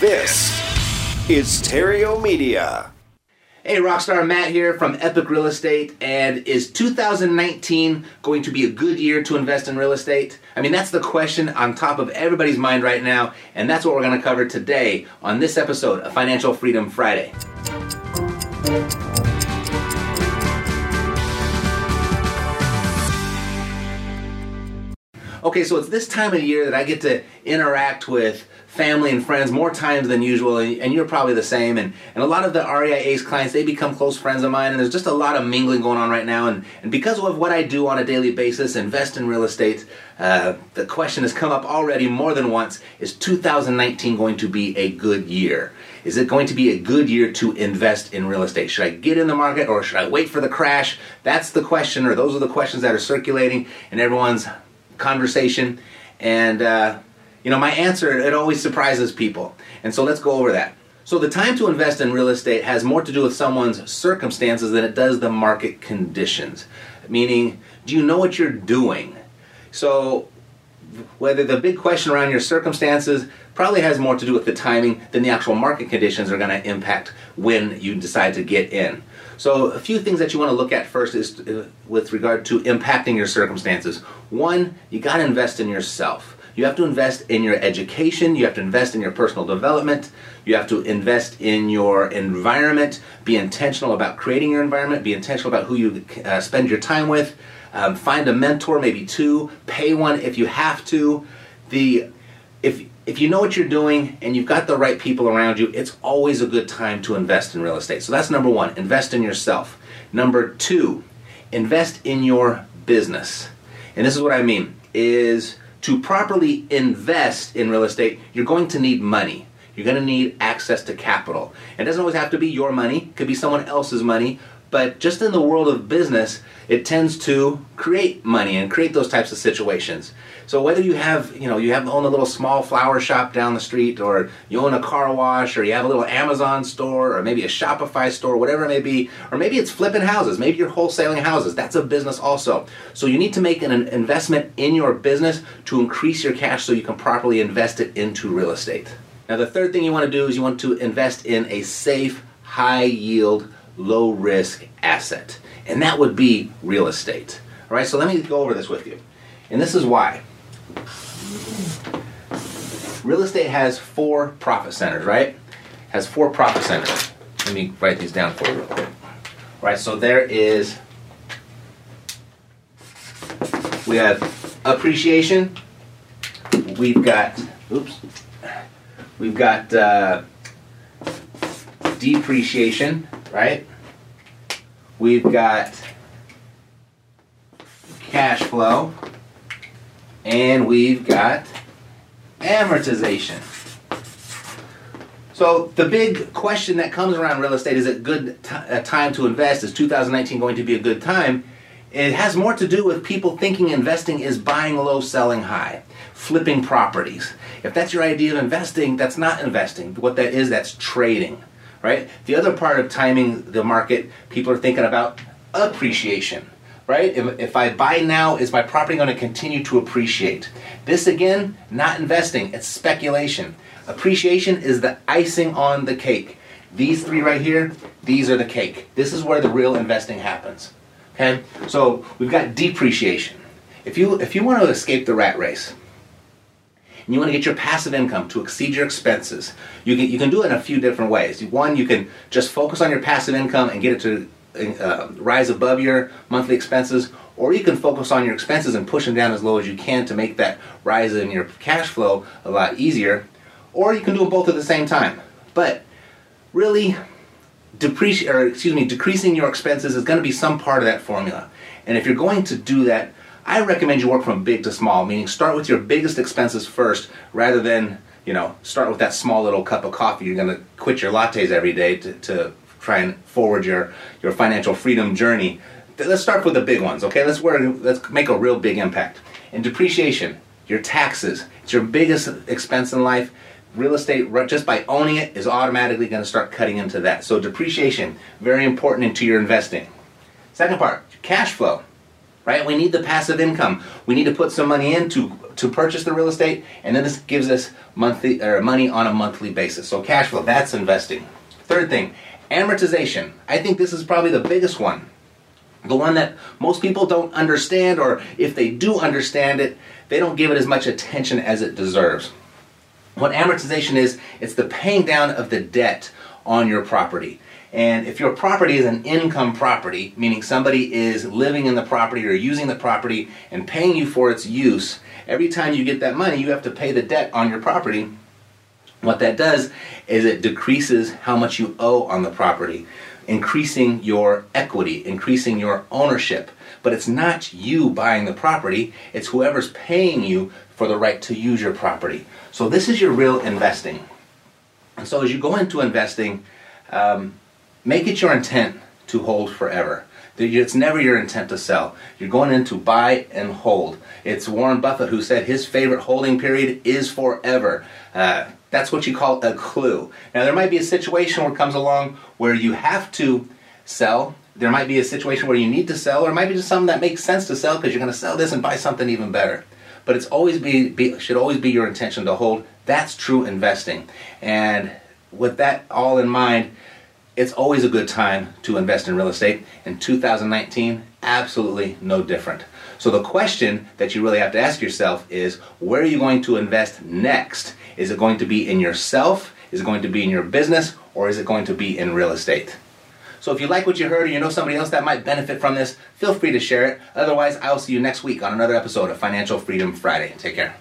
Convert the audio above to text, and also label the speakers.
Speaker 1: This is Theriault Media.
Speaker 2: Hey, Rockstar Matt here from Epic Real Estate. And is 2019 going to be a good year to invest in real estate? I mean, that's the question on top of everybody's mind right now. And that's what we're going to cover today on this episode of Financial Freedom Friday. Okay, so it's this time of year that I get to interact with family and friends more times than usual, and you're probably the same. And, and a lot of the REIA's clients, they become close friends of mine, and there's just a lot of mingling going on right now. And, and because of what I do on a daily basis, invest in real estate, uh, the question has come up already more than once is 2019 going to be a good year? Is it going to be a good year to invest in real estate? Should I get in the market or should I wait for the crash? That's the question, or those are the questions that are circulating in everyone's conversation. And, uh, you know, my answer, it always surprises people. And so let's go over that. So the time to invest in real estate has more to do with someone's circumstances than it does the market conditions. Meaning, do you know what you're doing? So whether the big question around your circumstances probably has more to do with the timing than the actual market conditions are going to impact when you decide to get in. So, a few things that you want to look at first is uh, with regard to impacting your circumstances. One, you got to invest in yourself. You have to invest in your education, you have to invest in your personal development, you have to invest in your environment, be intentional about creating your environment, be intentional about who you uh, spend your time with. Um, find a mentor, maybe two, pay one if you have to. The if if you know what you're doing and you've got the right people around you, it's always a good time to invest in real estate. So that's number one, invest in yourself. Number two, invest in your business. And this is what I mean is to properly invest in real estate, you're going to need money. You're going to need access to capital. It doesn't always have to be your money, it could be someone else's money, but just in the world of business, it tends to create money and create those types of situations. So whether you have, you know, you have own a little small flower shop down the street, or you own a car wash, or you have a little Amazon store, or maybe a Shopify store, whatever it may be, or maybe it's flipping houses, maybe you're wholesaling houses. That's a business also. So you need to make an investment in your business to increase your cash so you can properly invest it into real estate. Now the third thing you want to do is you want to invest in a safe, high yield low risk asset, and that would be real estate. All right, so let me go over this with you. And this is why. Real estate has four profit centers, right? Has four profit centers. Let me write these down for you real quick. All right, so there is we have appreciation. We've got oops. We've got uh, depreciation, right? We've got cash flow, and we've got amortization. So the big question that comes around real estate is it good t- a uh, time to invest? Is 2019 going to be a good time? It has more to do with people thinking investing is buying low, selling high, flipping properties. If that's your idea of investing, that's not investing. What that is, that's trading right? The other part of timing the market, people are thinking about appreciation, right? If, if I buy now, is my property going to continue to appreciate? This again, not investing, it's speculation. Appreciation is the icing on the cake. These three right here, these are the cake. This is where the real investing happens. Okay? So we've got depreciation. If you if you want to escape the rat race, and you want to get your passive income to exceed your expenses, you can, you can do it in a few different ways. One, you can just focus on your passive income and get it to uh, rise above your monthly expenses, or you can focus on your expenses and push them down as low as you can to make that rise in your cash flow a lot easier, or you can do them both at the same time. But really, depreci- or excuse me, decreasing your expenses is going to be some part of that formula. And if you're going to do that, I recommend you work from big to small, meaning start with your biggest expenses first rather than, you know, start with that small little cup of coffee. You're going to quit your lattes every day to, to try and forward your, your financial freedom journey. Let's start with the big ones, okay? Let's, work, let's make a real big impact. And depreciation, your taxes, it's your biggest expense in life. Real estate, just by owning it, is automatically going to start cutting into that. So, depreciation, very important into your investing. Second part, cash flow right? We need the passive income. We need to put some money in to, to purchase the real estate, and then this gives us monthly or money on a monthly basis. So cash flow, that's investing. Third thing, amortization. I think this is probably the biggest one. The one that most people don't understand, or if they do understand it, they don't give it as much attention as it deserves. What amortization is, it's the paying down of the debt on your property. And if your property is an income property, meaning somebody is living in the property or using the property and paying you for its use, every time you get that money, you have to pay the debt on your property. What that does is it decreases how much you owe on the property, increasing your equity, increasing your ownership. But it's not you buying the property, it's whoever's paying you for the right to use your property. So this is your real investing. So as you go into investing, um, make it your intent to hold forever. It's never your intent to sell. You're going in to buy and hold. It's Warren Buffett who said his favorite holding period is forever. Uh, that's what you call a clue. Now, there might be a situation where it comes along where you have to sell. There might be a situation where you need to sell, or it might be just something that makes sense to sell because you're going to sell this and buy something even better. But it's always be, be should always be your intention to hold. That's true investing. And with that all in mind, it's always a good time to invest in real estate. In 2019, absolutely no different. So the question that you really have to ask yourself is where are you going to invest next? Is it going to be in yourself? Is it going to be in your business? Or is it going to be in real estate? So if you like what you heard or you know somebody else that might benefit from this, feel free to share it. Otherwise, I'll see you next week on another episode of Financial Freedom Friday. Take care.